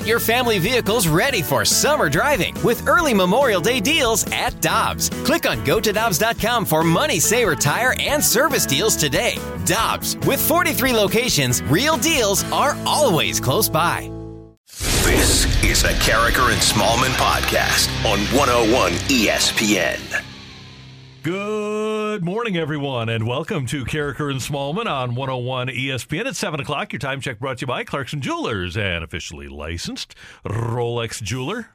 Get your family vehicles ready for summer driving with early Memorial Day deals at Dobbs. Click on gotodobbs.com for money saver tire and service deals today. Dobbs, with 43 locations, real deals are always close by. This is a Karraker and Smallman podcast on 101 ESPN. Good morning, everyone, and welcome to Karraker and Smallman on 101 ESPN at 7 o'clock. Your time check brought to you by Clarkson Jewelers and officially licensed Rolex jeweler.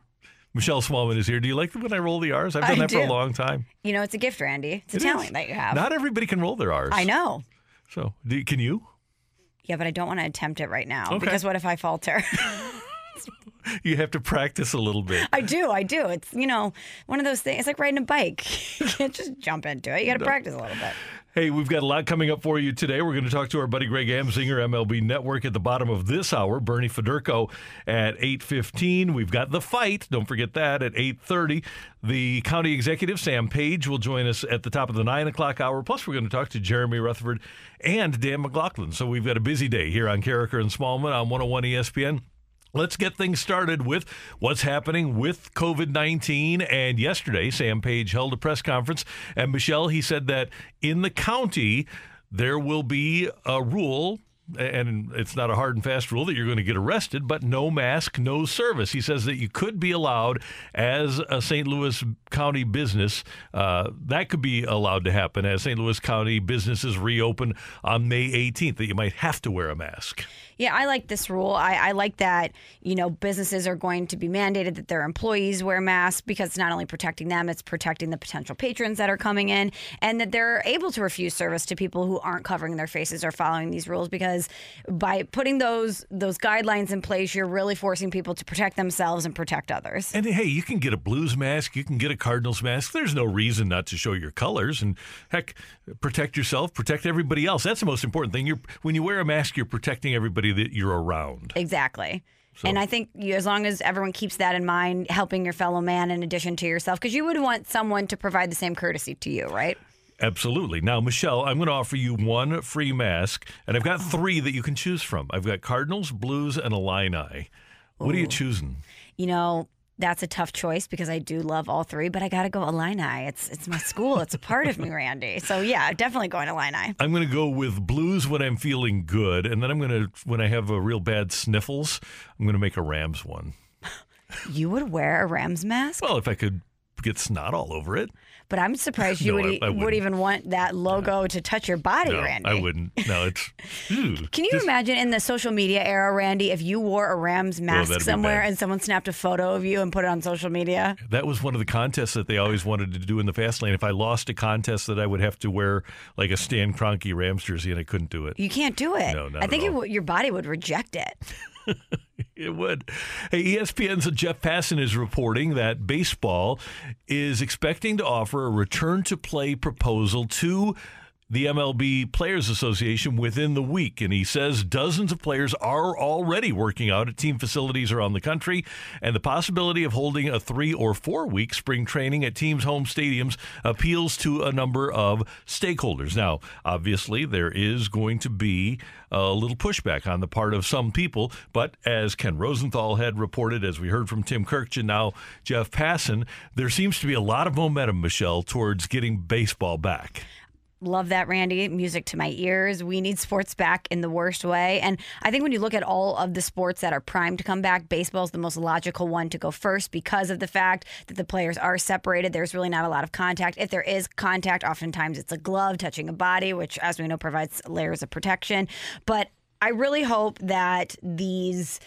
Michelle Smallman is here. Do you like when I roll the R's? I've done I that for a long time. You know, it's a gift, Randy. It's a It talent is. that you have. Not everybody can roll their R's. I know. So, do, can you? Yeah, but I don't want to attempt it right now Okay. because what if I falter? You have to practice a little bit. I do, I do. It's you know one of those things. It's like riding a bike. you can't just jump into it. You got to practice a little bit. Hey, we've got a lot coming up for you today. We're going to talk to our buddy Greg Amsinger, MLB Network, at the bottom of this hour. Bernie Federko at 8.15. We've got The Fight. Don't forget that at 8.30. The county executive, Sam Page, will join us at the top of the 9 o'clock hour. Plus, we're going to talk to Jeremy Rutherford and Dan McLaughlin. So we've got a busy day here on Karraker and Smallman on 101 ESPN. Let's get things started with what's happening with COVID 19. And yesterday, Sam Page held a press conference. And Michelle, he said that in the county, there will be a rule. And it's not a hard and fast rule that you're going to get arrested, but no mask, no service. He says that you could be allowed as a St. Louis County business. Uh, that could be allowed to happen as St. Louis County businesses reopen on May 18th, that you might have to wear a mask. Yeah, I like this rule. I, I like that, you know, businesses are going to be mandated that their employees wear masks because it's not only protecting them, it's protecting the potential patrons that are coming in and that they're able to refuse service to people who aren't covering their faces or following these rules because by putting those those guidelines in place, you're really forcing people to protect themselves and protect others. And hey, you can get a Blues mask, you can get a Cardinals mask. There's no reason not to show your colors and heck, protect yourself, protect everybody else. That's the most important thing. You're when you wear a mask, you're protecting everybody that you're around. Exactly. And I think you, as long as everyone keeps that in mind, helping your fellow man in addition to yourself, because you would want someone to provide the same courtesy to you, right? Absolutely. Now, Michelle, I'm going to offer you one free mask, and I've got oh. three that you can choose from. I've got Cardinals, Blues, and Illini. What are you choosing? You know, that's a tough choice because I do love all three, but I got to go Illini. It's it's my school. It's a part of me, Randy. So yeah, definitely going Illini. I'm going to go with Blues when I'm feeling good, and then I'm going to when I have a real bad sniffles, I'm going to make a Rams one. You would wear a Rams mask, Well, if I could get snot all over it. But I'm surprised you No, would I- I would even want that logo to touch your body, No, Randy. I wouldn't. No, it's. Ew. Can you Just- imagine in the social media era, Randy, if you wore a Rams oh, mask that'd somewhere and someone snapped a photo of you and put it on social media? That was one of the contests that they always wanted to do in the fast lane. If I lost a contest, that I would have to wear like a Stan Kroenke Rams jersey, and I couldn't do it. You can't do it. No, not I think it w- your body would reject it. It would. Hey, ESPN's Jeff Passan is reporting that baseball is expecting to offer a return to play proposal to the MLB Players Association within the week. And he says dozens of players are already working out at team facilities around the country. And the possibility of holding a three or four week spring training at teams' home stadiums appeals to a number of stakeholders. Now, obviously, there is going to be a little pushback on the part of some people. But as Ken Rosenthal had reported, as we heard from Tim Kirch and now Jeff Passan, there seems to be a lot of momentum, Michelle, towards getting baseball back. Love that, Randy. Music to my ears. We need sports back in the worst way. And I think when you look at all of the sports that are primed to come back, baseball is the most logical one to go first because of the fact that the players are separated. There's really not a lot of contact. If there is contact, oftentimes it's a glove touching a body, which, as we know, provides layers of protection. But I really hope that these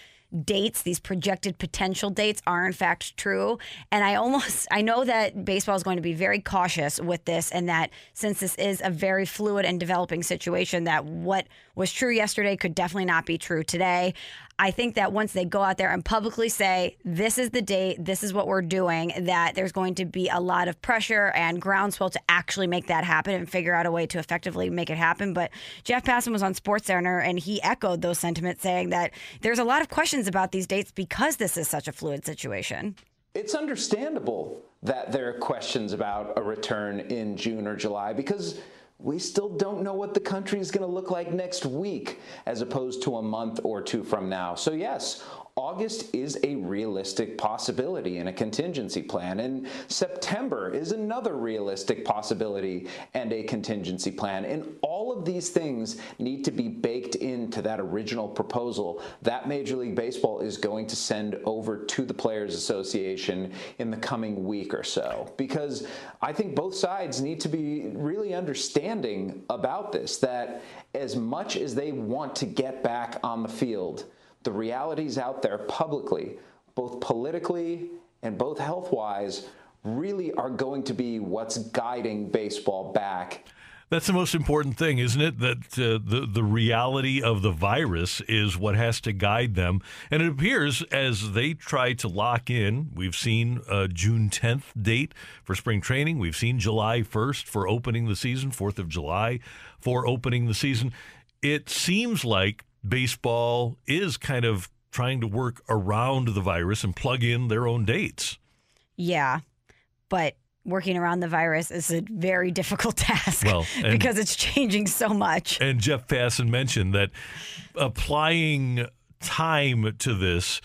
dates, these projected potential dates are in fact true. And I almost I know that baseball is going to be very cautious with this and that since this is a very fluid and developing situation that what was true yesterday could definitely not be true today. I think that once they go out there and publicly say, this is the date, this is what we're doing, that there's going to be a lot of pressure and groundswell to actually make that happen and figure out a way to effectively make it happen. But Jeff Passan was on SportsCenter and he echoed those sentiments, saying that there's a lot of questions about these dates because this is such a fluid situation. It's understandable that there are questions about a return in June or July because we still don't know what the country is going to look like next week as opposed to a month or two from now. So, yes, August is a realistic possibility and a contingency plan, and September is another realistic possibility and a contingency plan. And all of these things need to be baked into that original proposal that Major League Baseball is going to send over to the Players Association in the coming week or so. Because I think both sides need to be really understanding about this that as much as they want to get back on the field, the realities out there publicly, both politically and both health wise, really are going to be what's guiding baseball back. That's the most important thing, isn't it? That uh, the the reality of the virus is what has to guide them. And it appears as they try to lock in, we've seen a June 10th date for spring training. We've seen July 1st for opening the season, 4th of July for opening the season. It seems like baseball is kind of trying to work around the virus and plug in their own dates. Yeah, but working around the virus is a very difficult task well, because it's changing so much. And Jeff Passan mentioned that applying time to this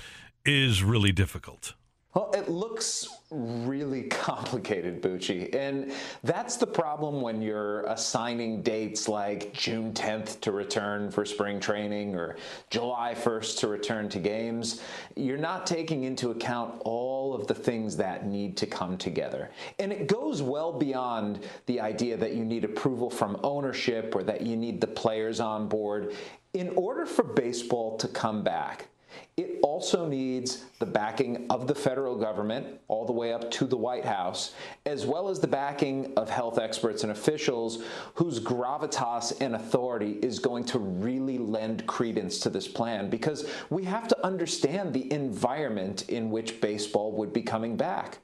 is really difficult. Well, it looks really complicated, Bucci. And that's the problem when you're assigning dates like June 10th to return for spring training or July 1st to return to games. You're not taking into account all of the things that need to come together. And it goes well beyond the idea that you need approval from ownership or that you need the players on board. In order for baseball to come back, it also needs the backing of the federal government, all the way up to the White House, as well as the backing of health experts and officials whose gravitas and authority is going to really lend credence to this plan because we have to understand the environment in which baseball would be coming back.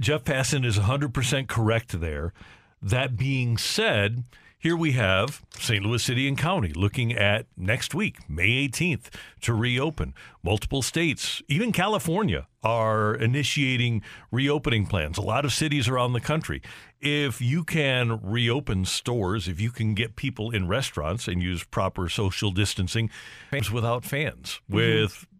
Jeff Passan is 100% correct there. That being said, here we have St. Louis City and County looking at next week, May 18th, to reopen. Multiple states, even California, are initiating reopening plans. A lot of cities around the country. If you can reopen stores, if you can get people in restaurants and use proper social distancing without fans, mm-hmm.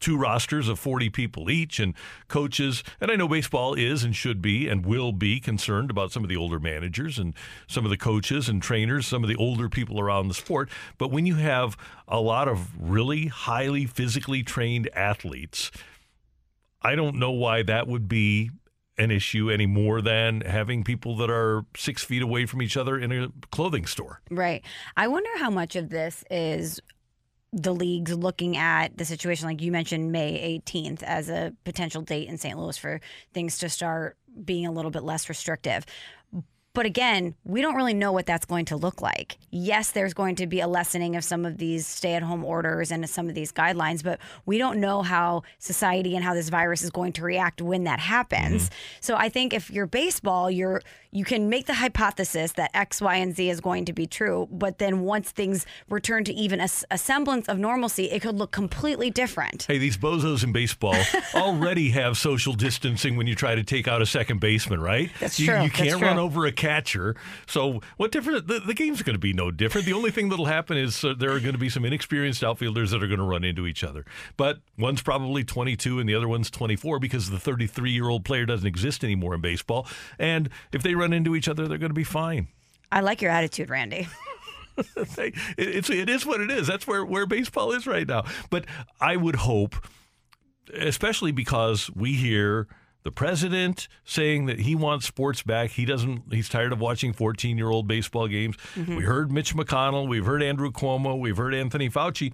Two rosters of 40 people each and coaches. And I know baseball is and should be and will be concerned about some of the older managers and some of the coaches and trainers, some of the older people around the sport. But when you have a lot of really highly physically trained athletes, I don't know why that would be an issue any more than having people that are six feet away from each other in a clothing store. Right. I wonder how much of this is the leagues looking at the situation, like you mentioned, May 18th as a potential date in St. Louis for things to start being a little bit less restrictive. But again, we don't really know what that's going to look like. Yes, there's going to be a lessening of some of these stay at home orders and some of these guidelines, but we don't know how society and how this virus is going to react when that happens. Mm-hmm. So I think if you're baseball, you're you can make the hypothesis that X, Y, and Z is going to be true, but then once things return to even a, a semblance of normalcy, it could look completely different. Hey, these bozos in baseball already have social distancing when you try to take out a second baseman, right? That's you, true. You can't That's run over a catcher. So what difference? The, the game's going to be no different. The only thing that'll happen is uh, there are going to be some inexperienced outfielders that are going to run into each other. But one's probably 22 and the other one's 24 because the 33 year old player doesn't exist anymore in baseball. And if they run into each other, they're going to be fine. I like your attitude, Randy. it's it is what it is. That's where where baseball is right now. But I would hope, especially because we hear the president saying that he wants sports back. He doesn't. He's tired of watching 14 year old baseball games. Mm-hmm. We heard Mitch McConnell. We've heard Andrew Cuomo. We've heard Anthony Fauci.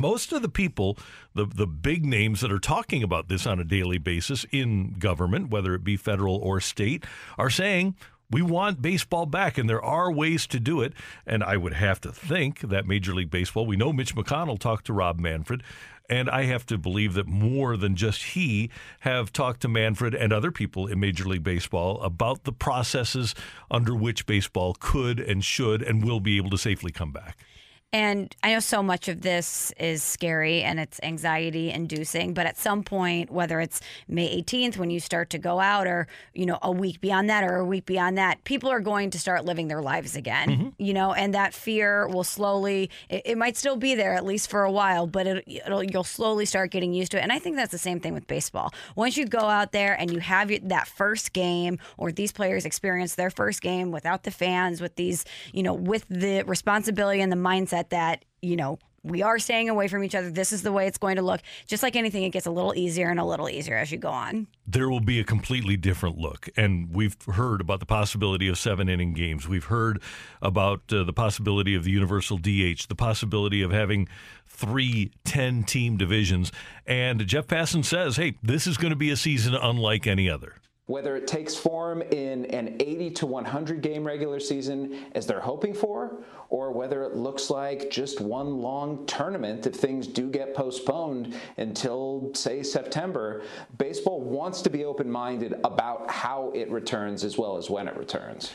Most of the people, the the big names that are talking about this on a daily basis in government, whether it be federal or state, are saying we want baseball back, and there are ways to do it. And I would have to think that Major League Baseball, we know Mitch McConnell talked to Rob Manfred, and I have to believe that more than just he have talked to Manfred and other people in Major League Baseball about the processes under which baseball could and should and will be able to safely come back. And I know so much of this is scary and it's anxiety inducing, but at some point, whether it's May 18th when you start to go out or, you know, a week beyond that or a week beyond that, people are going to start living their lives again, Mm-hmm. you know, and that fear will slowly, it, it might still be there at least for a while, but it, it'll, you'll slowly start getting used to it. And I think that's the same thing with baseball. Once you go out there and you have your, that first game or these players experience their first game without the fans, with these, you know, with the responsibility and the mindset that, you know, we are staying away from each other. This is the way it's going to look. Just like anything, it gets a little easier and a little easier as you go on. there will be a completely different look. And we've heard about the possibility of seven inning games. We've heard about uh, the possibility of the universal DH, the possibility of having three 10 team divisions. And Jeff Passan says, hey, this is going to be a season unlike any other. Whether it takes form in an 80 to 100 game regular season as they're hoping for, or whether it looks like just one long tournament if things do get postponed until, say, September, baseball wants to be open minded about how it returns as well as when it returns.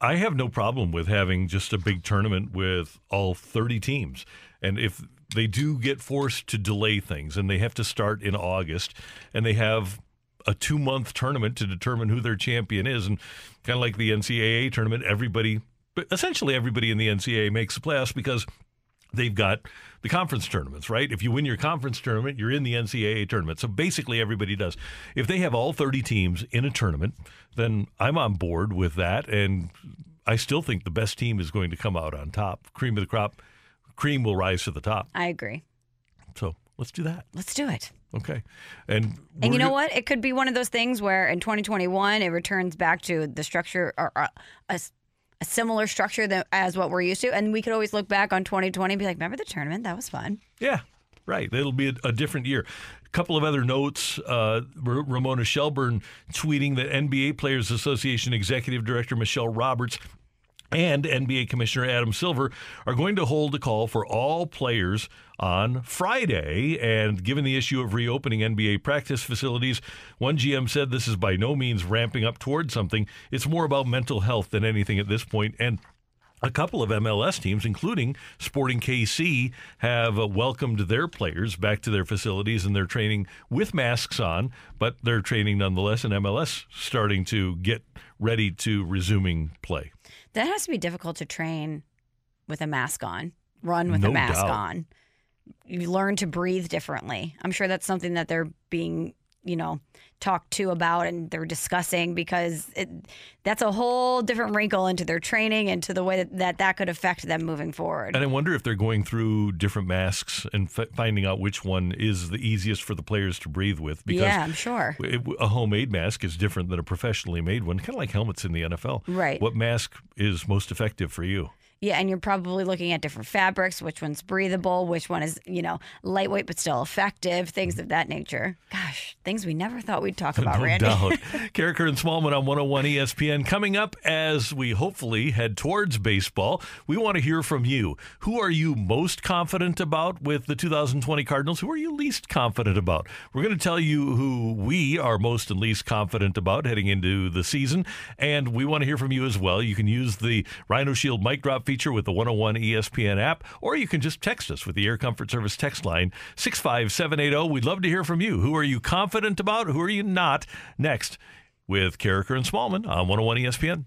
I have no problem with having just a big tournament with all 30 teams. And if they do get forced to delay things and they have to start in August and they have a two month tournament to determine who their champion is, and kind of like the NCAA tournament, everybody, essentially everybody in the NCAA makes the playoffs because they've got the conference tournaments, right? If you win your conference tournament, you're in the NCAA tournament. So basically, everybody does. If they have all 30 teams in a tournament, then I'm on board with that. And I still think the best team is going to come out on top. Cream of the crop, cream will rise to the top. I agree. So let's do that. Let's do it. Okay. And, And you know what? It could be one of those things where in 2021 it returns back to the structure or, a a, a similar structure that, as what we're used to, and we could always look back on 2020 and be like, "Remember the tournament? That was fun." Yeah, right. It'll be a, a different year. A couple of other notes. Uh, Ramona Shelburne tweeting that NBA Players Association Executive Director Michelle Roberts and NBA Commissioner Adam Silver are going to hold a call for all players on Friday. And given the issue of reopening NBA practice facilities, one GM said this is by no means ramping up towards something. It's more about mental health than anything at this point. And a couple of MLS teams, including Sporting KC, have uh, welcomed their players back to their facilities and they're training with masks on, but they're training nonetheless. And MLS starting to get ready to resuming play. That has to be difficult to train with a mask on, run with No a mask doubt. on. You learn to breathe differently. I'm sure that's something that they're being, you know, talked to about and they're discussing because it, that's a whole different wrinkle into their training and to the way that that, that could affect them moving forward. And I wonder if they're going through different masks and f- finding out which one is the easiest for the players to breathe with. Because yeah, I'm sure. it- a homemade mask is different than a professionally made one, kind of like helmets in the NFL. Right. What mask is most effective for you? Yeah, and you're probably looking at different fabrics, which one's breathable, which one is, you know, lightweight but still effective, things of that nature. Gosh, things we never thought we'd talk about, no Randy. doubt. Karraker and Smallman on 101 ESPN. Coming up as we hopefully head towards baseball, we want to hear from you. Who are you most confident about with the 2020 Cardinals? Who are you least confident about? We're going to tell you who we are most and least confident about heading into the season. And we want to hear from you as well. You can use the Rhino Shield mic drop feature with the 101 ESPN app, or you can just text us with the Air Comfort Service text line 65780. We'd love to hear from you. Who are you confident about? Who are you not? Next with Karraker and Smallman on 101 ESPN.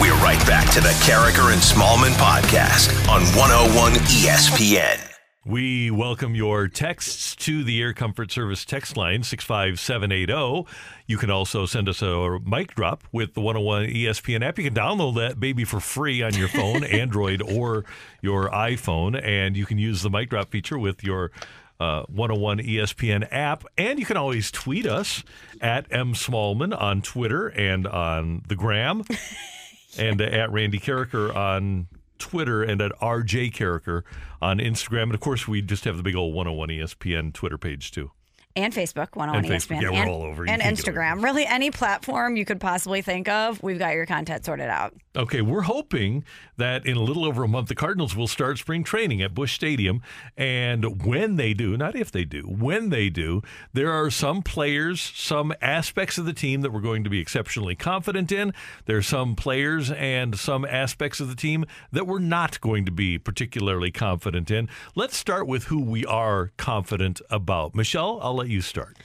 We're right back to the Karraker and Smallman podcast on 101 ESPN. We welcome your texts to the Air Comfort Service text line 65780. You can also send us a mic drop with the 101 ESPN app. You can download that baby for free on your phone, Android or your iPhone, and you can use the mic drop feature with your uh, 101 ESPN app. And you can always tweet us at M Smallman on Twitter and on the gram, and uh, at Randy Karraker on Twitter and at RJ Karraker on Instagram. And of course, we just have the big old 101 ESPN Twitter page too. And Facebook, 101 And Facebook. ESPN, Yeah, and, all over. You and can't get away Instagram. Really, any platform you could possibly think of, we've got your content sorted out. Okay, we're hoping that in a little over a month, the Cardinals will start spring training at Busch Stadium. And when they do, not if they do, when they do, there are some players, some aspects of the team that we're going to be exceptionally confident in. There are some players and some aspects of the team that we're not going to be particularly confident in. Let's start with who we are confident about. Michelle, I'll let you start.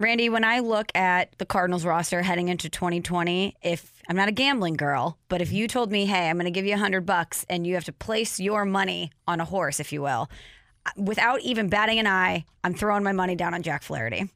Randy, when I look at the Cardinals roster heading into 2020, if I'm not a gambling girl, but if you told me, hey, I'm going to give you a hundred bucks and you have to place your money on a horse, if you will, uh, without even batting an eye, I'm throwing my money down on Jack Flaherty.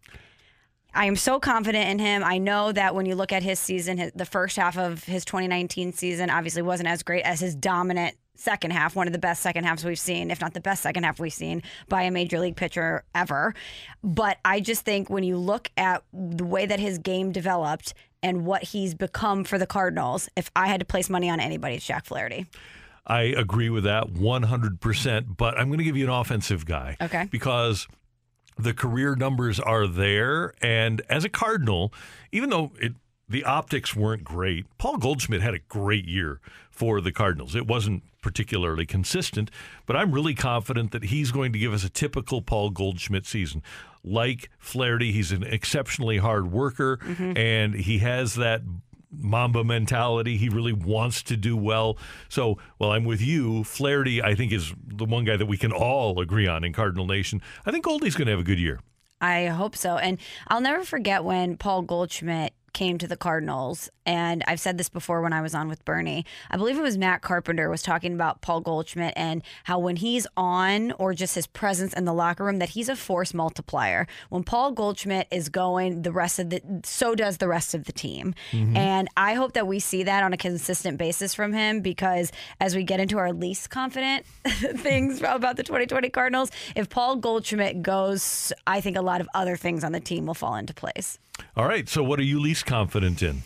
I am so confident in him. I know that when you look at his season, his, the first half of his 2019 season obviously wasn't as great as his dominant second half, one of the best second halves we've seen, if not the best second half we've seen by a major league pitcher ever. But I just think when you look at the way that his game developed and what he's become for the Cardinals, if I had to place money on anybody, it's Jack Flaherty. I agree with that 100%, but I'm going to give you an offensive guy. Okay. Because the career numbers are there. And as a Cardinal, even though it, the optics weren't great, Paul Goldschmidt had a great year for the Cardinals. It wasn't particularly consistent, but I'm really confident that he's going to give us a typical Paul Goldschmidt season. Like Flaherty, he's an exceptionally hard worker, mm-hmm. and he has that Mamba mentality. He really wants to do well. So, well, I'm with you. Flaherty, I think, is the one guy that we can all agree on in Cardinal Nation. I think Goldie's going to have a good year. I hope so. And I'll never forget when Paul Goldschmidt came to the Cardinals. And I've said this before when I was on with Bernie. I believe it was Matt Carpenter was talking about Paul Goldschmidt and how when he's on or just his presence in the locker room that he's a force multiplier. When Paul Goldschmidt is going, the rest of the so does the rest of the team. Mm-hmm. And I hope that we see that on a consistent basis from him because as we get into our least confident things about the 2020 Cardinals, if Paul Goldschmidt goes, I think a lot of other things on the team will fall into place. All right. So, what are you least confident in?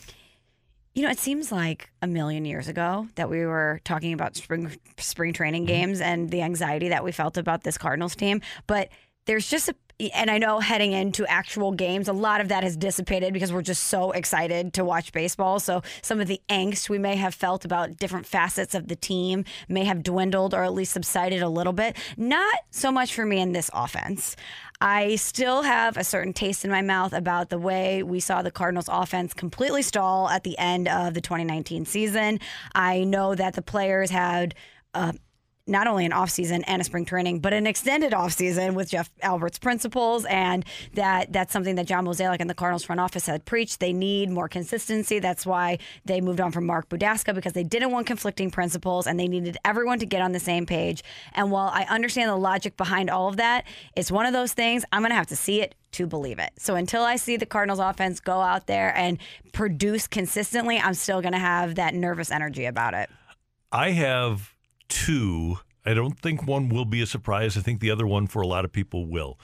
You know, it seems like a million years ago that we were talking about spring spring training mm-hmm. games and the anxiety that we felt about this Cardinals team, but there's just a and I know heading into actual games, a lot of that has dissipated because we're just so excited to watch baseball. So some of the angst we may have felt about different facets of the team may have dwindled or at least subsided a little bit. Not so much for me in this offense. I still have a certain taste in my mouth about the way we saw the Cardinals offense completely stall at the end of the 2019 season. I know that the players had uh, not only an offseason and a spring training, but an extended offseason with Jeff Albert's principles. And that that's something that John Mozeliak and the Cardinals front office had preached. They need more consistency. That's why they moved on from Mark Budaska because they didn't want conflicting principles and they needed everyone to get on the same page. And while I understand the logic behind all of that, it's one of those things I'm going to have to see it to believe it. So until I see the Cardinals offense go out there and produce consistently, I'm still going to have that nervous energy about it. I have two. I don't think one will be a surprise. I think the other one for a lot of people will.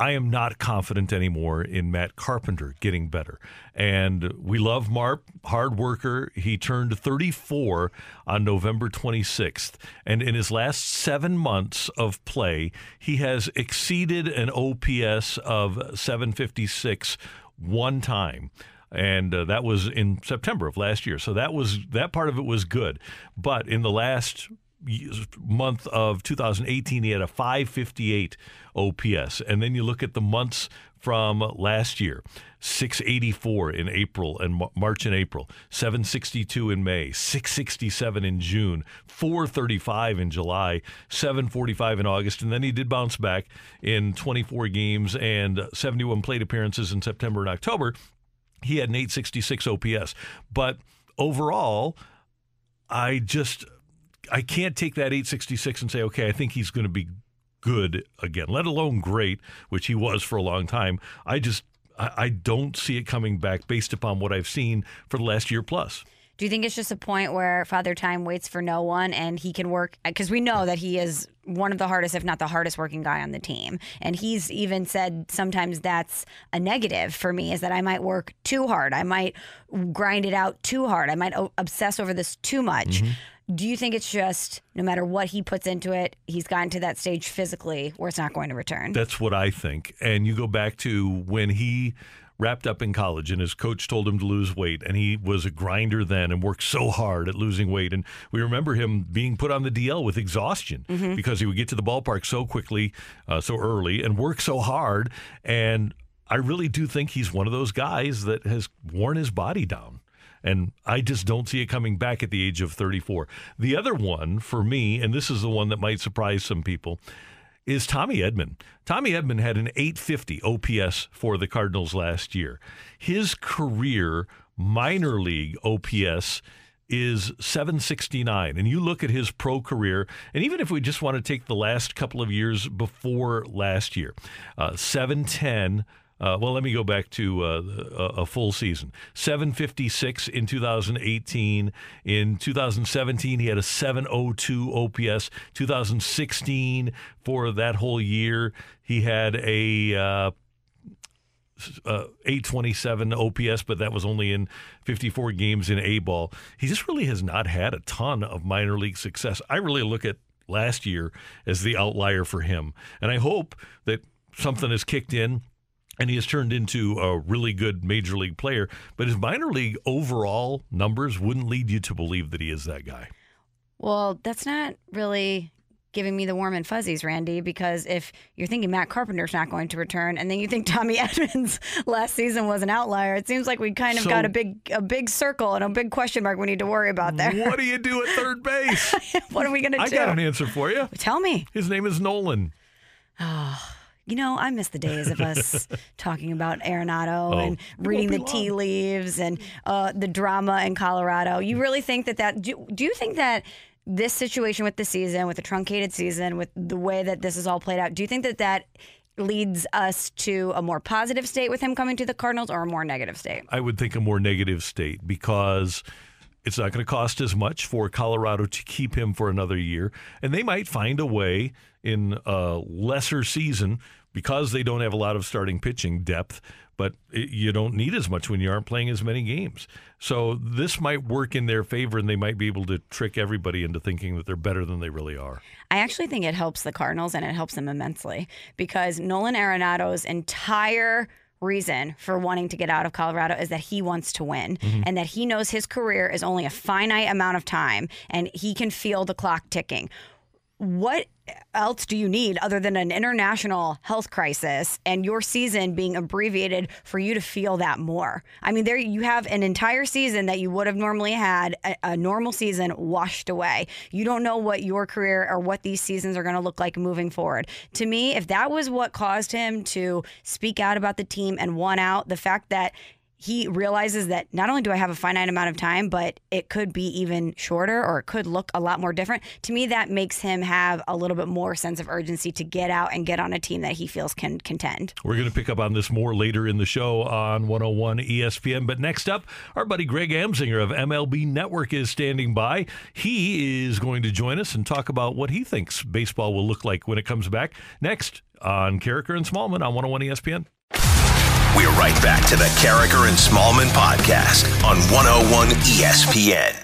I am not confident anymore in Matt Carpenter getting better. And we love Marp, hard worker. He turned 34 on November 26th. And in his last seven months of play, he has exceeded an OPS of 756 one time and uh, that was in September of last year. So that was that part of it was good. But in the last month of 2018, he had a 558 OPS, and then you look at the months from last year. 684 in April and March and April, 762 in May, 667 in June, 435 in July, 745 in August, and then he did bounce back in 24 games and 71 plate appearances in September and October he had an 866 OPS. But overall, I just I can't take that 866 and say, okay, I think he's going to be good again, let alone great, which he was for a long time. I just I, I don't see it coming back based upon what I've seen for the last year plus. Do you think it's just a point where Father Time waits for no one and he can work? Because we know that he is one of the hardest, if not the hardest working guy on the team. And he's even said sometimes that's a negative for me is that I might work too hard. I might grind it out too hard. I might obsess over this too much. Mm-hmm. Do you think it's just no matter what he puts into it, he's gotten to that stage physically where it's not going to return? That's what I think. And you go back to when he wrapped up in college and his coach told him to lose weight and he was a grinder then and worked so hard at losing weight and we remember him being put on the DL with exhaustion mm-hmm. because he would get to the ballpark so quickly uh, so early and work so hard and I really do think he's one of those guys that has worn his body down and I just don't see it coming back at the age of 34. The other one for me, and this is the one that might surprise some people, is Tommy Edman. Tommy Edman had an 850 OPS for the Cardinals last year. His career minor league OPS is 769 and you look at his pro career and even if we just want to take the last couple of years before last year uh, 710 uh, well, let me go back to uh, a, full season. 756 in 2018. In 2017, he had a 702 OPS. 2016, for that whole year, he had a. Uh, uh, 827 OPS, but that was only in 54 games in A ball. He just really has not had a ton of minor league success. I really look at last year as the outlier for him. And I hope that something has kicked in and he has turned into a really good major league player. But his minor league overall numbers wouldn't lead you to believe that he is that guy. Well, that's not really giving me the warm and fuzzies, Randy, because if you're thinking Matt Carpenter's not going to return, and then you think Tommy Edman's last season was an outlier, it seems like we kind of so, got a big a big circle and a big question mark we need to worry about there. What do you do at third base? what are we going to do? I got an answer for you. Tell me. His name is Nolan. Oh. You know, I miss the days of us talking about Arenado oh, and reading the tea leaves and uh, the drama in Colorado. You really think that that do, do you think that this situation with the season, with the truncated season, with the way that this is all played out, do you think that that leads us to a more positive state with him coming to the Cardinals or a more negative state? I would think a more negative state because it's not going to cost as much for Colorado to keep him for another year. And they might find a way in a lesser season because they don't have a lot of starting pitching depth, but it, you don't need as much when you aren't playing as many games. So this might work in their favor, and they might be able to trick everybody into thinking that they're better than they really are. I actually think it helps the Cardinals, and it helps them immensely because Nolan Arenado's entire reason for wanting to get out of Colorado is that he wants to win mm-hmm. and that he knows his career is only a finite amount of time and he can feel the clock ticking. What else do you need other than an international health crisis and your season being abbreviated for you to feel that more? I mean, there you have an entire season that you would have normally had a, a normal season washed away. You don't know what your career or what these seasons are going to look like moving forward. To me, if that was what caused him to speak out about the team and want out, the fact that he realizes that not only do I have a finite amount of time, but it could be even shorter or it could look a lot more different. To me, that makes him have a little bit more sense of urgency to get out and get on a team that he feels can contend. We're going to pick up on this more later in the show on 101 ESPN. But next up, our buddy Greg Amsinger of MLB Network is standing by. He is going to join us and talk about what he thinks baseball will look like when it comes back. Next on Karraker and Smallman on 101 ESPN. We're right back to the Karraker and Smallman podcast on 101 ESPN.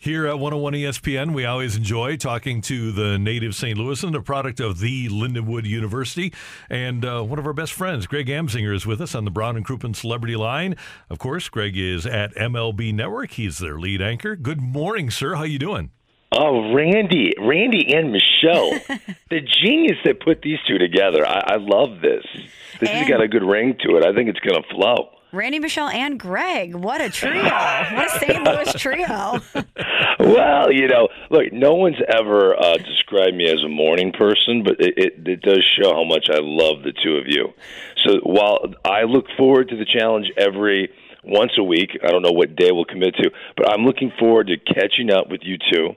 Here at 101 ESPN, we always enjoy talking to the native St. Louisan, and a product of the Lindenwood University. And uh, one of our best friends, Greg Amsinger, is with us on the Brown and Crouppen Celebrity Line. Of course, Greg is at MLB Network. He's their lead anchor. Good morning, sir. How you doing? Oh, Randy, Randy and Michelle, the genius that put these two together. I, I love this. This and has got a good ring to it. I think it's going to flow. Randy, Michelle, and Greg. What a trio. what a St. Louis trio. well, you know, look, no one's ever uh, described me as a morning person, but it, it, it does show how much I love the two of you. So while I look forward to the challenge every once a week. I don't know what day we'll commit to, but I'm looking forward to catching up with you two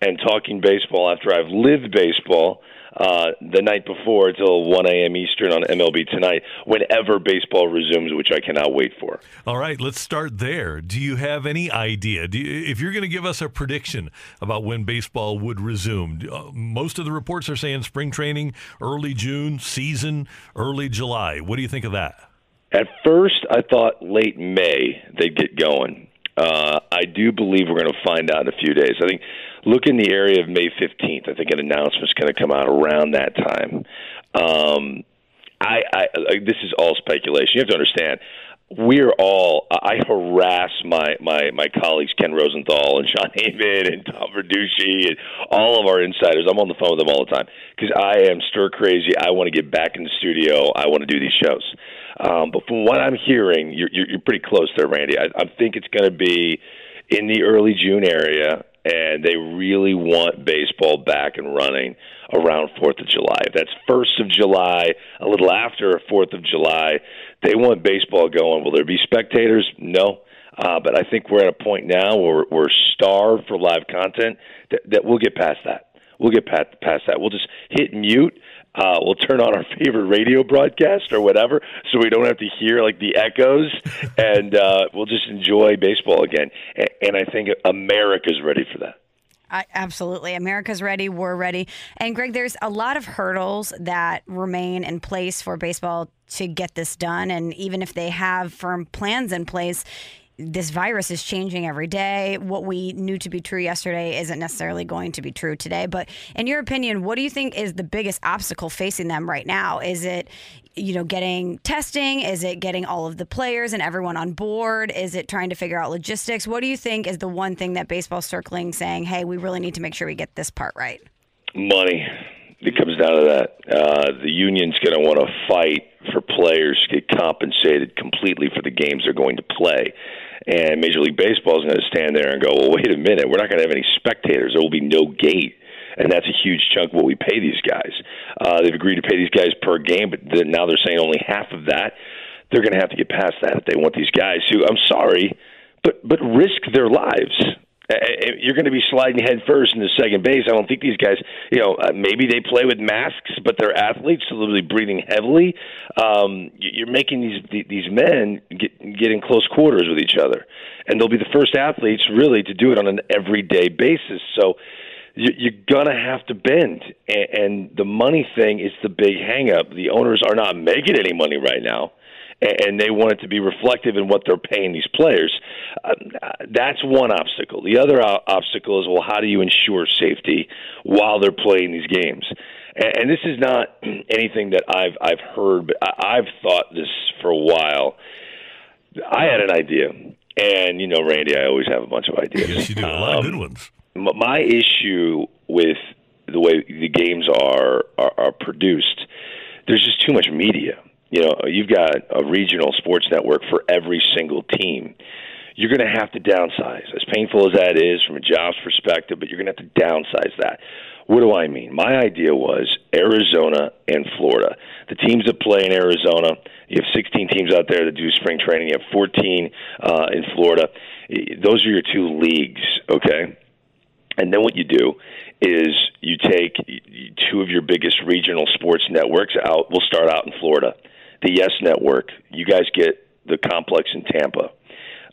and talking baseball after I've lived baseball uh, the night before until 1 a.m. Eastern on MLB tonight, whenever baseball resumes, which I cannot wait for. All right, let's start there. Do you have any idea? You, if you're going to give us a prediction about when baseball would resume, uh, most of the reports are saying spring training, early June, season, early July. What do you think of that? At first, I thought late May they'd get going. Uh, I do believe we're going to find out in a few days. I think look in the area of May 15th. I think an announcement's going to come out around that time. Um, I, I, I this is all speculation. You have to understand we're all I harass my my my colleagues Ken Rosenthal and Jon Heyman and Tom Verducci and all of our insiders. I'm on the phone with them all the time because I am stir crazy. I want to get back in the studio. I want to do these shows. Um, but from what I'm hearing, you're, you're, you're pretty close there, Randy. I, I think it's going to be in the early June area, and they really want baseball back and running around Fourth of July. If that's first of July, a little after Fourth of July, they want baseball going. Will there be spectators? No. Uh, but I think we're at a point now where we're starved for live content that, that we'll get past that. We'll get past, past that. We'll just hit mute. Uh, we'll turn on our favorite radio broadcast or whatever, so we don't have to hear like the echoes, and uh, we'll just enjoy baseball again. And, and I think America's ready for that. I, absolutely. America's ready. We're ready. And Greg, there's a lot of hurdles that remain in place for baseball to get this done. And even if they have firm plans in place, this virus is changing every day. What we knew to be true yesterday isn't necessarily going to be true today. But in your opinion, what do you think is the biggest obstacle facing them right now? Is it, you know, getting testing? Is it getting all of the players and everyone on board? Is it trying to figure out logistics? What do you think is the one thing that baseball circling saying, hey, we really need to make sure we get this part right? Money. It comes down to that. Uh, the union's going to want to fight for players to get compensated completely for the games they're going to play. And Major League Baseball is going to stand there and go, well, wait a minute, we're not going to have any spectators. There will be no gate. And that's a huge chunk of what we pay these guys. Uh, they've agreed to pay these guys per game, but now they're saying only half of that. They're going to have to get past that if they want these guys who, I'm sorry, but but risk their lives you're going to be sliding head first into second base. I don't think these guys, you know, uh, maybe they play with masks, but they're athletes, so they'll be breathing heavily. Um, you're making these these men get get in close quarters with each other, and they'll be the first athletes really to do it on an everyday basis. So you're gonna have to bend, and the money thing is the big hangup. The owners are not making any money right now and they want it to be reflective in what they're paying these players. Uh, that's one obstacle. The other obstacle is well, how do you ensure safety while they're playing these games? And, and this is not anything that I've I've heard, but I've thought this for a while. I had an idea, and you know, Randy, I always have a bunch of ideas. Yes, you do. A lot um, of good ones. My issue with the way the games are, are, are produced, there's just too much media you know, you've got a regional sports network for every single team. You're going to have to downsize, as painful as that is from a jobs perspective, but you're going to have to downsize that. What do I mean? My idea was Arizona and Florida. The teams that play in Arizona, you have 16 teams out there that do spring training. You have 14 uh, in Florida. Those are your two leagues, okay? And then what you do is you take two of your biggest regional sports networks out. We'll start out in Florida the Yes Network. You guys get the complex in Tampa.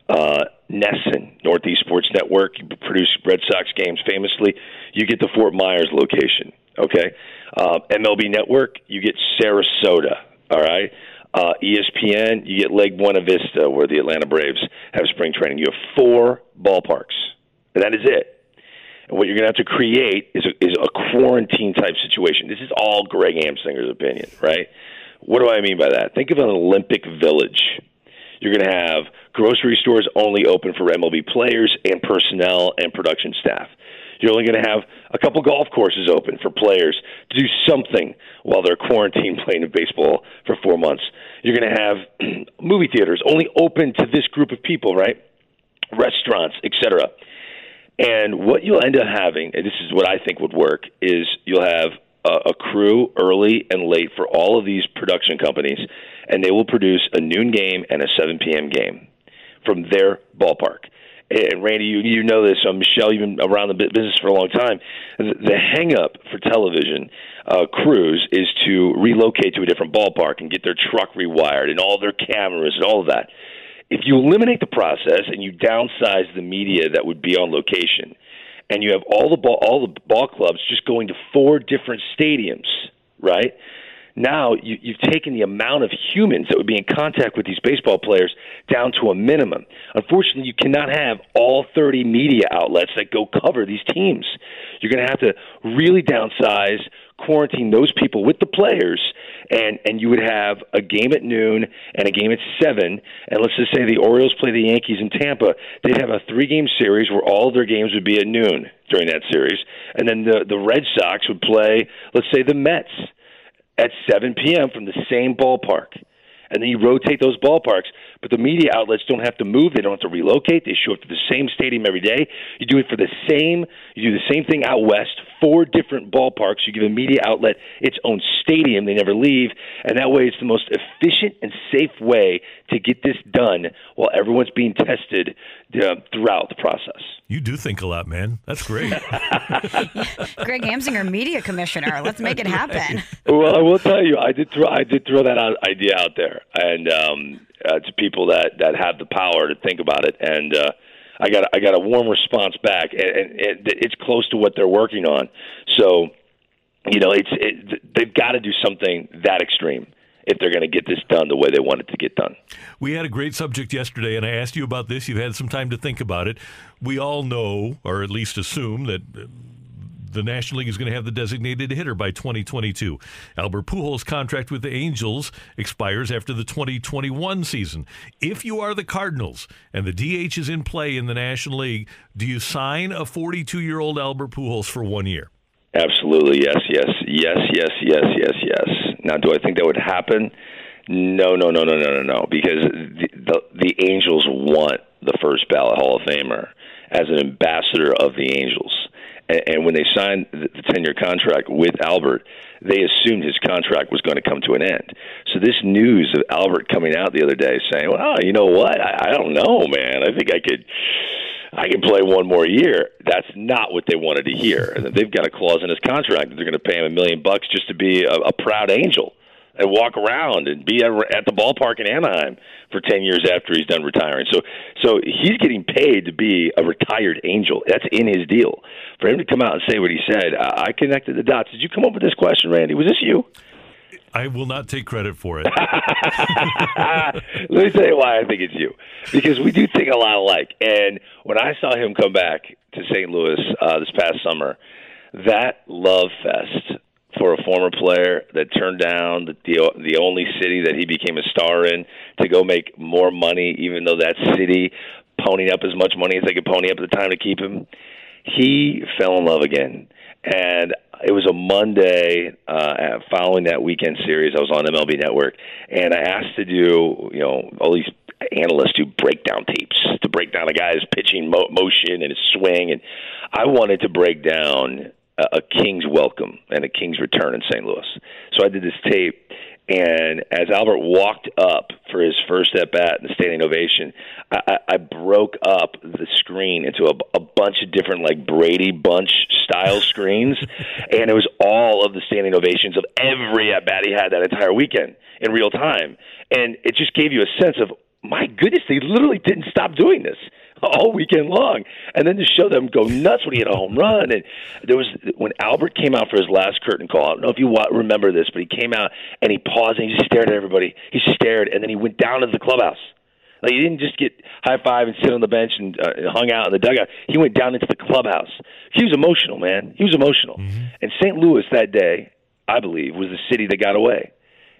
Uh, NESN, Northeast Sports Network, you produce Red Sox games famously. You get the Fort Myers location. Okay, uh, MLB Network, you get Sarasota. All right. Uh, ESPN, you get Lake Buena Vista, where the Atlanta Braves have spring training. You have four ballparks, and that is it. And what you're going to have to create is a, is a quarantine type situation. This is all Greg Amsinger's opinion, right? What do I mean by that? Think of an Olympic village. You're going to have grocery stores only open for MLB players and personnel and production staff. You're only going to have a couple golf courses open for players to do something while they're quarantined playing baseball for four months. You're going to have movie theaters only open to this group of people, right? Restaurants, etc. And what you'll end up having, and this is what I think would work, is you'll have a, a crew early and late for all of these production companies, and they will produce a noon game and a 7 p.m. game from their ballpark. And Randy, you you know this. Um, Michelle, you've been around the business for a long time. The, the hang up for television uh, crews is to relocate to a different ballpark and get their truck rewired and all their cameras and all of that. If you eliminate the process and you downsize the media that would be on location, and you have all the ball all the ball clubs just going to four different stadiums, right? now you, you've taken the amount of humans that would be in contact with these baseball players down to a minimum. Unfortunately, you cannot have all 30 media outlets that go cover these teams. You're going to have to really downsize, quarantine those people with the players, and and you would have a game at noon and a game at seven. And let's just say the Orioles play the Yankees in Tampa, they'd have a three-game series where all their games would be at noon during that series, and then the the Red Sox would play, let's say, the Mets at 7 p.m. from the same ballpark. And then you rotate those ballparks, but the media outlets don't have to move. They don't have to relocate. They show up to the same stadium every day. You do it for the same. You do the same thing out west. Four different ballparks. You give a media outlet its own stadium. They never leave, and that way it's the most efficient and safe way to get this done while everyone's being tested uh, throughout the process. You do think a lot, man. That's great. Greg Amsinger, media commissioner. Let's make it happen. well, I will tell you, I did throw I did throw that out, idea out there, and um, uh, to people that that have the power to think about it, and uh, I got I got a warm response back, and, and it, it's close to what they're working on. So, you know, it's it, they've got to do something that extreme if they're going to get this done the way they want it to get done. We had a great subject yesterday, and I asked you about this. You've had some time to think about it. We all know, or at least assume, that the National League is going to have the designated hitter by 2022. Albert Pujols' contract with the Angels expires after the 2021 season. If you are the Cardinals and the DH is in play in the National League, do you sign a 42 year old Albert Pujols for one year? Absolutely, yes, yes, yes, yes, yes, yes, yes. Now, do I think that would happen? No, no, no, no, no, no, no. Because the, the the Angels want the first ballot Hall of Famer as an ambassador of the Angels. And, when they signed the ten-year contract with Albert, they assumed his contract was going to come to an end. So this news of Albert coming out the other day saying, "Well, you know what? I, I don't know, man. I think I could." I can play one more year. That's not what they wanted to hear. They've got a clause in his contract that they're going to pay him a million bucks just to be a, a proud angel and walk around and be at the ballpark in Anaheim for 10 years after he's done retiring. So so he's getting paid to be a retired angel. That's in his deal. For him to come out and say what he said, I connected the dots. Did you come up with this question, Randy? Was this you? I will not take credit for it. Let me tell you why I think it's you. Because we do think a lot alike. And when I saw him come back to St. Louis uh, this past summer, that love fest for a former player that turned down the, the the only city that he became a star in to go make more money, even though that city ponied up as much money as they could pony up at the time to keep him. He fell in love again, and it was a Monday uh, following that weekend series. I was on MLB Network, and I asked to do you know all these analysts do breakdown tapes to break down a guy's pitching mo- motion and his swing, and I wanted to break down a, King's welcome and a King's return in St. Louis. So I did this tape, and as Albert walked up for his first at bat in the standing ovation, I, I, I broke up the screen into a, a bunch of different like Brady Bunch style screens, and it was all of the standing ovations of every at bat he had that entire weekend in real time, and it just gave you a sense of my goodness, they literally didn't stop doing this all weekend long. And then to show them go nuts when he hit a home run. And there was when Albert came out for his last curtain call. I don't know if you remember this, but he came out and he paused and he just stared at everybody. He stared and then he went down to the clubhouse. Like he didn't just get high five and sit on the bench and uh, hung out in the dugout. He went down into the clubhouse. He was emotional, man. He was emotional. Mm-hmm. And St. Louis that day, I believe, was the city that got away.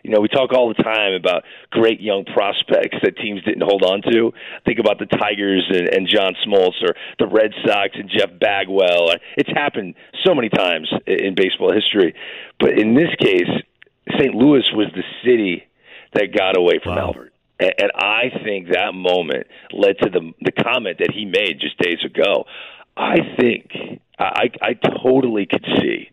You know, we talk all the time about great young prospects that teams didn't hold on to. Think about the Tigers and, and John Smoltz or the Red Sox and Jeff Bagwell. It's happened so many times in baseball history. But in this case, St. Louis was the city that got away from wow. Albert. And, and I think that moment led to the the comment that he made just days ago. I think I I totally could see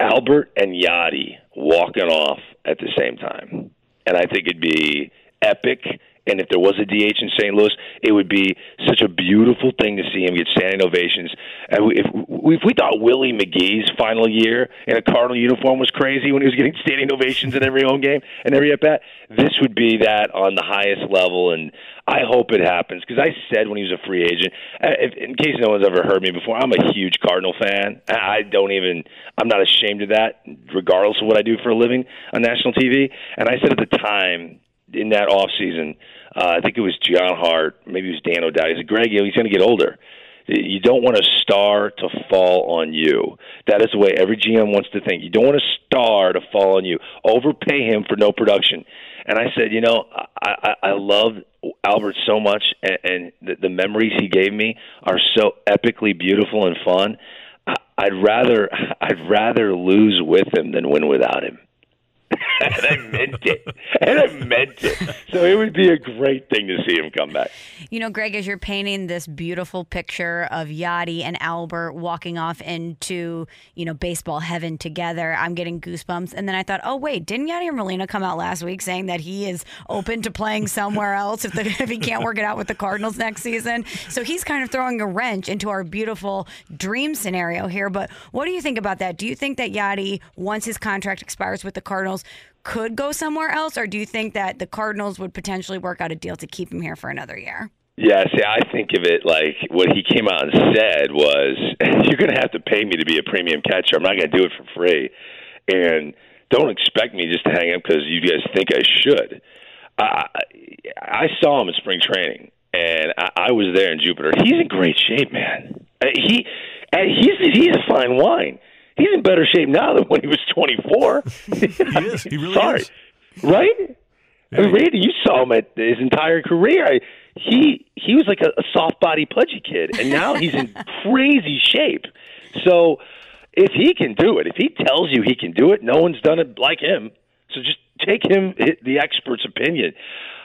Albert and Yadi walking off at the same time. And I think it'd be epic And if there was a DH in St. Louis, it would be such a beautiful thing to see him get standing ovations. And if, if we thought Willie McGee's final year in a Cardinal uniform was crazy when he was getting standing ovations in every home game and every at bat, this would be that on the highest level. And I hope it happens because I said when he was a free agent, uh, if, in case no one's ever heard me before, I'm a huge Cardinal fan. I don't even, I'm not ashamed of that, regardless of what I do for a living on national TV. And I said at the time, in that off season. Uh, I think it was John Hart, maybe it was Dan O'Dowd. He said, "Greg, you know, he's going to get older. You don't want a star to fall on you. That is the way every GM wants to think. You don't want a star to fall on you. Overpay him for no production." And I said, you know, I, I, I love Albert so much, and, and the, the memories he gave me are so epically beautiful and fun. I, I'd rather I'd rather lose with him than win without him. And I meant it. And I meant it. So it would be a great thing to see him come back. You know, Greg, as you're painting this beautiful picture of Yadi and Albert walking off into, you know, baseball heaven together, I'm getting goosebumps. And then I thought, oh, wait, didn't Yadier Molina come out last week saying that he is open to playing somewhere else if, the, if he can't work it out with the Cardinals next season? So he's kind of throwing a wrench into our beautiful dream scenario here. But what do you think about that? Do you think that Yadi, once his contract expires with the Cardinals, could go somewhere else, or do you think that the Cardinals would potentially work out a deal to keep him here for another year? Yeah, see, I think of it like what he came out and said was, "You're going to have to pay me to be a premium catcher. I'm not going to do it for free, and don't expect me just to hang up because you guys think I should." I, I saw him in spring training, and I, I was there in Jupiter. He's in great shape, man. Uh, he uh, he's he's a fine wine he's in better shape now than when he was 24. he is. He really Sorry. is. Right? I mean, Randy, you saw him at his entire career. I, he he was like a, a soft body pudgy kid, and now he's in crazy shape. So if he can do it, if he tells you he can do it, no one's done it like him. So just take him the expert's opinion.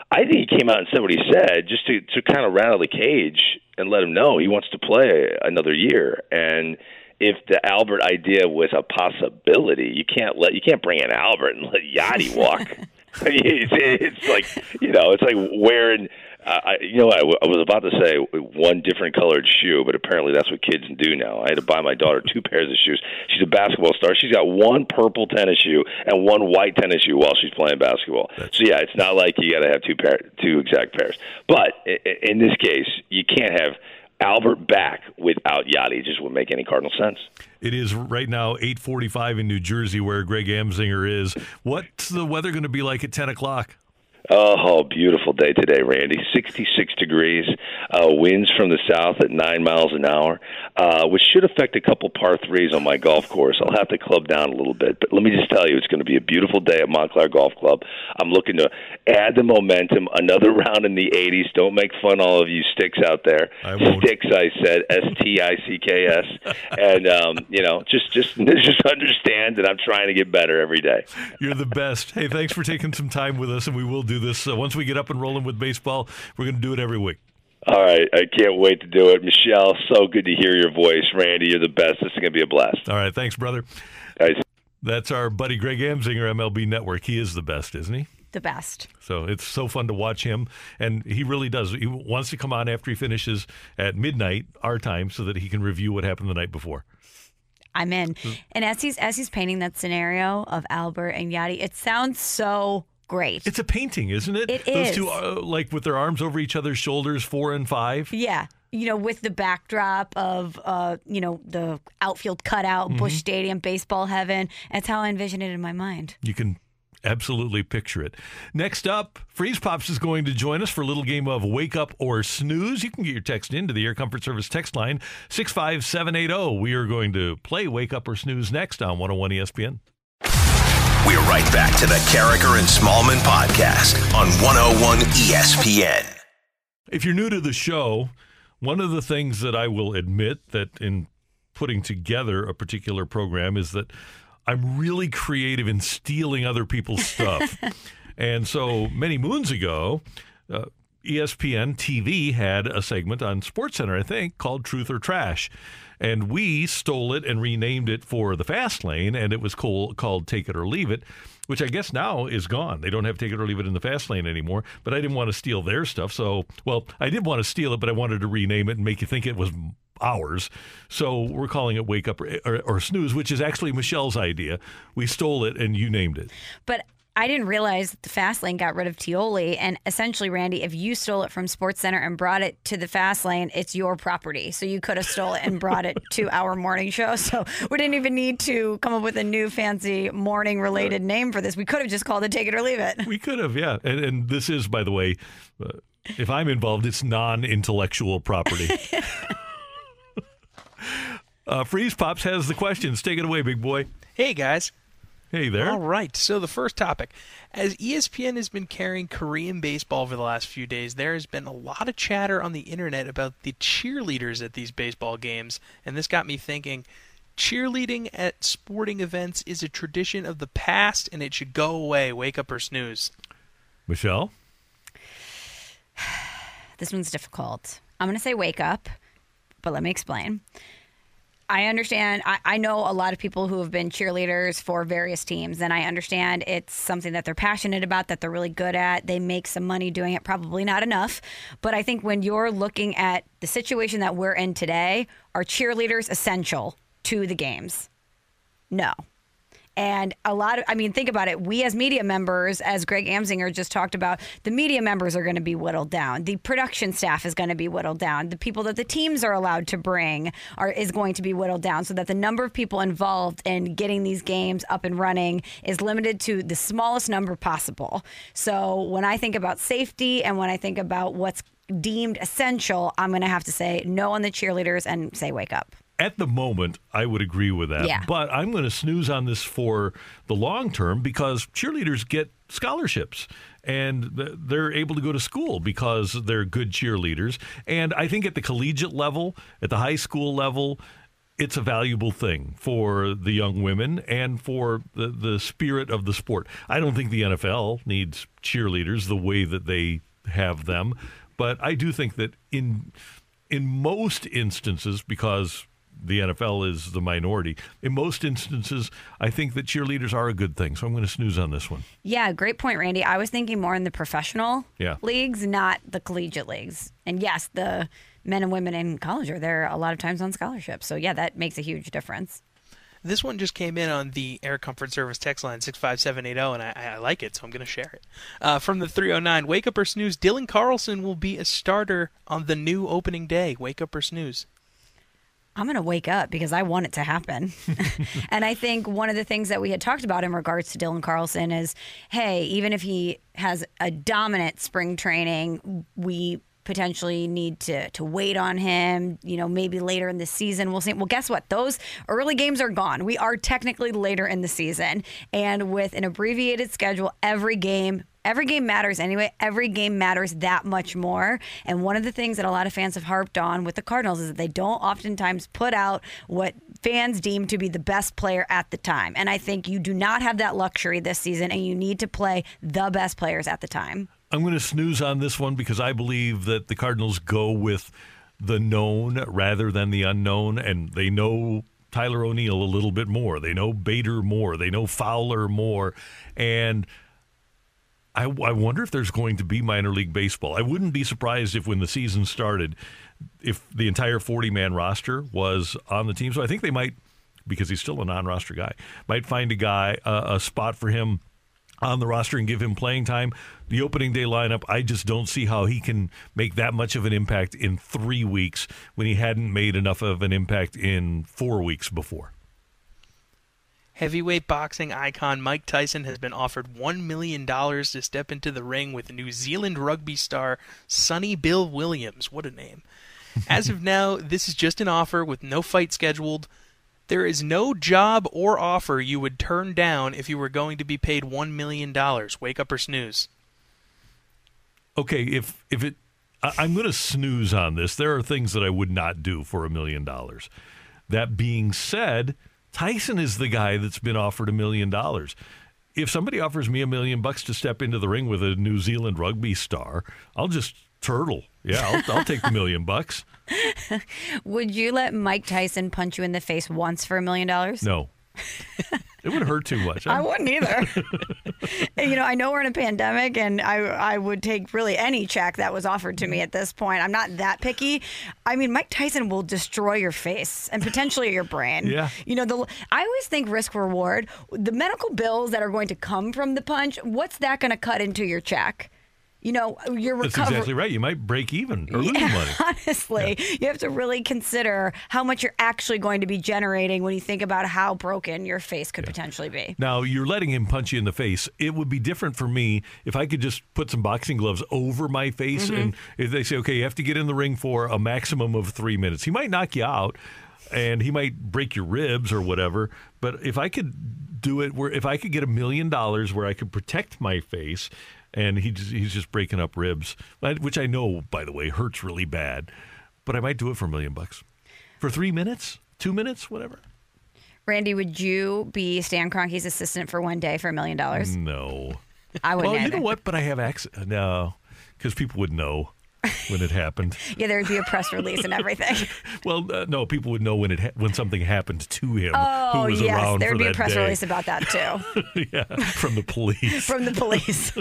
I think he came out and said what he said just to to kind of rattle the cage and let him know he wants to play another year and if the Albert idea was a possibility, you can't let you can't bring in Albert and let Yadi walk. I mean, it's, it's like you know, it's like wearing. Uh, I, you know, I, w- I was about to say one different colored shoe, but apparently that's what kids do now. I had to buy my daughter two pairs of shoes. She's a basketball star. She's got one purple tennis shoe and one white tennis shoe while she's playing basketball. So yeah, it's not like you got to have two pair, two exact pairs. But in this case, you can't have Albert back without Yadi just wouldn't make any Cardinal sense. It is right now 8:45 in New Jersey, where Greg Amsinger is. What's the weather going to be like at 10 o'clock? Oh, beautiful day today, Randy. 66 degrees, uh, winds from the south at nine miles an hour, uh, which should affect a couple par threes on my golf course. I'll have to club down a little bit, but let me just tell you, it's going to be a beautiful day at Montclair Golf Club. I'm looking to add the momentum, another round in the 80s. Don't make fun, all of you sticks out there. I. Sticks, I said, S T I C K S, and um, you know, just just just understand that I'm trying to get better every day. You're the best. Hey, thanks for taking some time with us, and we will do this uh, once we get up and rolling with baseball. We're going to do it every week. All right, I can't wait to do it, Michelle. So good to hear your voice, Randy. You're the best. This is going to be a blast. All right, thanks, brother. All right. That's our buddy Greg Amsinger, MLB Network. He is the best, isn't he? The best. So it's so fun to watch him, and he really does. He wants to come on after he finishes at midnight our time, so that he can review what happened the night before. I'm in. Hmm. And as he's as he's painting that scenario of Albert and Yadi, it sounds so great. It's a painting, isn't it? It Those is. two, uh, like with their arms over each other's shoulders, four and five. yeah. You know, with the backdrop of uh, you know, the outfield cutout, Mm-hmm. Busch Stadium, baseball heaven. That's how I envision it in my mind. You can absolutely picture it. Next up, Freeze Pops is going to join us for a little game of Wake Up or Snooze. You can get your text into the Air Comfort Service text line 65780. oh. We are going to play Wake Up or Snooze next on 101 ESPN. We're right back to the Karraker and Smallman podcast on 101 ESPN. If you're new to the show, one of the things that I will admit that in putting together a particular program is that I'm really creative in stealing other people's stuff. and so many moons ago, uh, ESPN TV had a segment on SportsCenter, I think, called Truth or Trash. And we stole it and renamed it for the Fast Lane, and it was called, called Take It or Leave It, which I guess now is gone. They don't have Take It or Leave It in the Fast Lane anymore, but I didn't want to steal their stuff. So, well, I did want to steal it, but I wanted to rename it and make you think it was ours. So we're calling it Wake Up or, or, or Snooze, which is actually Michelle's idea. We stole it and you named it. But I didn't realize that the Fast Lane got rid of Tioli. And essentially, Randy, if you stole it from Sports Center and brought it to the Fast Lane, it's your property. So you could have stole it and brought it to our morning show. So we didn't even need to come up with a new fancy morning related name for this. We could have just called it Take It or Leave It. We could have, yeah. And, and this is, by the way, uh, if I'm involved, it's non intellectual property. uh, Freeze Pops has the questions. Take it away, big boy. Hey, guys. Hey there. All right. So the first topic, as ESPN has been carrying Korean baseball for the last few days, there has been a lot of chatter on the internet about the cheerleaders at these baseball games, and this got me thinking. Cheerleading at sporting events is a tradition of the past, and it should go away. Wake up or snooze. Michelle? This one's difficult. I'm going to say wake up, but let me explain. I understand. I, I know a lot of people who have been cheerleaders for various teams, and I understand it's something that they're passionate about, that they're really good at. They make some money doing it, probably not enough. But I think when you're looking at the situation that we're in today, are cheerleaders essential to the games? No. And a lot of, I mean, think about it. We as media members, as Greg Amsinger just talked about, the media members are going to be whittled down. The production staff is going to be whittled down. The people that the teams are allowed to bring are is going to be whittled down so that the number of people involved in getting these games up and running is limited to the smallest number possible. So when I think about safety and when I think about what's deemed essential, I'm going to have to say no on the cheerleaders and say wake up. At the moment, I would agree with that. Yeah. But I'm going to snooze on this for the long term because cheerleaders get scholarships and they're able to go to school because they're good cheerleaders. And I think at the collegiate level, at the high school level, it's a valuable thing for the young women and for the, the spirit of the sport. I don't think the NFL needs cheerleaders the way that they have them, but I do think that in in most instances, because the NFL is the minority, in most instances, I think that cheerleaders are a good thing. So I'm going to snooze on this one. Yeah, great point, Randy. I was thinking more in the professional Yeah. leagues, not the collegiate leagues. And yes, the men and women in college are there a lot of times on scholarships. So yeah, that makes a huge difference. This one just came in on the Air Comfort Service text line 65780, and I, I like it, so I'm going to share it. Uh, from the 309, Wake Up or Snooze, Dylan Carlson will be a starter on the new opening day. Wake Up or Snooze. I'm going to wake up because I want it to happen. and I think one of the things that we had talked about in regards to Dylan Carlson is hey, even if he has a dominant spring training, we potentially need to to wait on him, you know, maybe later in the season. We'll see. Well, guess what? Those early games are gone. We are technically later in the season. And with an abbreviated schedule, every game Every game matters anyway. Every game matters that much more. And one of the things that a lot of fans have harped on with the Cardinals is that they don't oftentimes put out what fans deem to be the best player at the time. And I think you do not have that luxury this season, and you need to play the best players at the time. I'm going to snooze on this one because I believe that the Cardinals go with the known rather than the unknown, and they know Tyler O'Neill a little bit more. They know Bader more. They know Fowler more, and I, I wonder if there's going to be minor league baseball. I wouldn't be surprised if when the season started, if the entire 40 man roster was on the team. So I think they might, because he's still a non roster guy, might find a guy, uh, a spot for him on the roster and give him playing time. The opening day lineup, I just don't see how he can make that much of an impact in three weeks when he hadn't made enough of an impact in four weeks before. Heavyweight boxing icon Mike Tyson has been offered $1 million to step into the ring with New Zealand rugby star Sonny Bill Williams. What a name. As of now, this is just an offer with no fight scheduled. There is no job or offer you would turn down if you were going to be paid $1 million. Wake up or snooze. Okay, if if it, I, I'm going to snooze on this. There are things that I would not do for a million dollars. That being said, Tyson is the guy that's been offered a million dollars. If somebody offers me a million bucks to step into the ring with a New Zealand rugby star, I'll just Turtle. Yeah, I'll, I'll take the million bucks. Would you let Mike Tyson punch you in the face once for a million dollars? No. It would hurt too much. I wouldn't either. you know, I know we're in a pandemic, and I I would take really any check that was offered to me at this point. I'm not that picky. I mean, Mike Tyson will destroy your face and potentially your brain. Yeah. You know, the I always think risk reward. The medical bills that are going to come from the punch, what's that going to cut into your check? You know, your That's exactly right. You might break even or lose Yeah, money. honestly, you have to really consider how much you're actually going to be generating when you think about how broken your face could potentially be. Now you're letting him punch you in the face. It would be different for me if I could just put some boxing gloves over my face, mm-hmm. and if they say, "Okay, you have to get in the ring for a maximum of three minutes," he might knock you out, and he might break your ribs or whatever. But if I could do it, where if I could get a million dollars where I could protect my face, and he just, he's just breaking up ribs, which I know, by the way, hurts really bad, but I might do it for a million bucks for three minutes, two minutes, whatever. Randy, would you be Stan Kroenke's assistant for one day for a million dollars? No. I wouldn't Well, you know what? But I have access. No, because people would know when it happened. Yeah, there would be a press release and everything. Well, uh, no, people would know when it ha- when something happened to him. Oh, who was yes, around there for would be a that press day. release about that too yeah, from the police. from the police.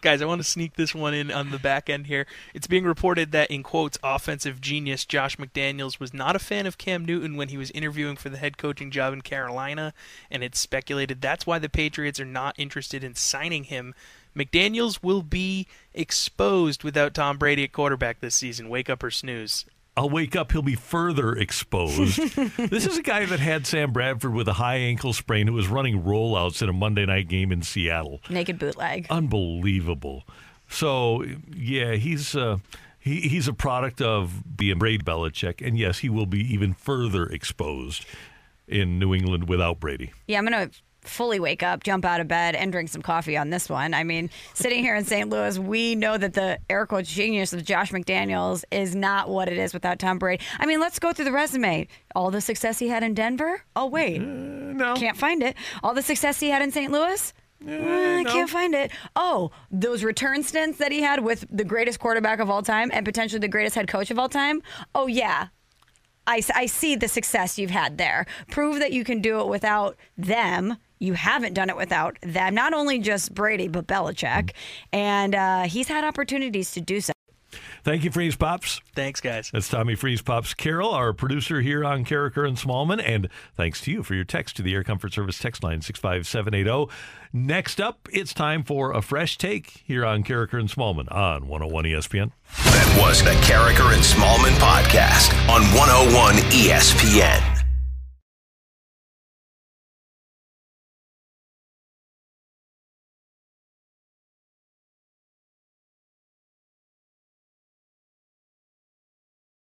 Guys, I want to sneak this one in on the back end here. It's being reported that, in quotes, offensive genius Josh McDaniels was not a fan of Cam Newton when he was interviewing for the head coaching job in Carolina, and it's speculated that's why the Patriots are not interested in signing him. McDaniels will be exposed without Tom Brady at quarterback this season. Wake up or snooze. I'll wake up, he'll be further exposed. this is a guy that had Sam Bradford with a high ankle sprain who was running rollouts in a Monday night game in Seattle. Naked bootleg. Unbelievable. So, yeah, he's uh, he, he's a product of being Brady Belichick, and yes, he will be even further exposed in New England without Brady. Yeah, I'm gonna fully wake up, jump out of bed, and drink some coffee on this one. I mean, sitting here in St. Louis, we know that the air quote genius of Josh McDaniels is not what it is without Tom Brady. I mean, let's go through the resume. All the success he had in Denver. Oh wait, No. can't find it. All the success he had in St. Louis. Uh, I no. can't find it. Oh, those return stints that he had with the greatest quarterback of all time and potentially the greatest head coach of all time. Oh, yeah. I, I see the success you've had there. Prove that you can do it without them. You haven't done it without them. Not only just Brady, but Belichick. And uh, he's had opportunities to do so. Thank you, Freeze Pops. Thanks, guys. That's Tommy Freeze Pops Carroll, our producer here on Karraker and Smallman. And thanks to you for your text to the Air Comfort Service text line 65780. Next up, it's time for a fresh take here on Karraker and Smallman on 101 ESPN. That was the Karraker and Smallman podcast on 101 ESPN.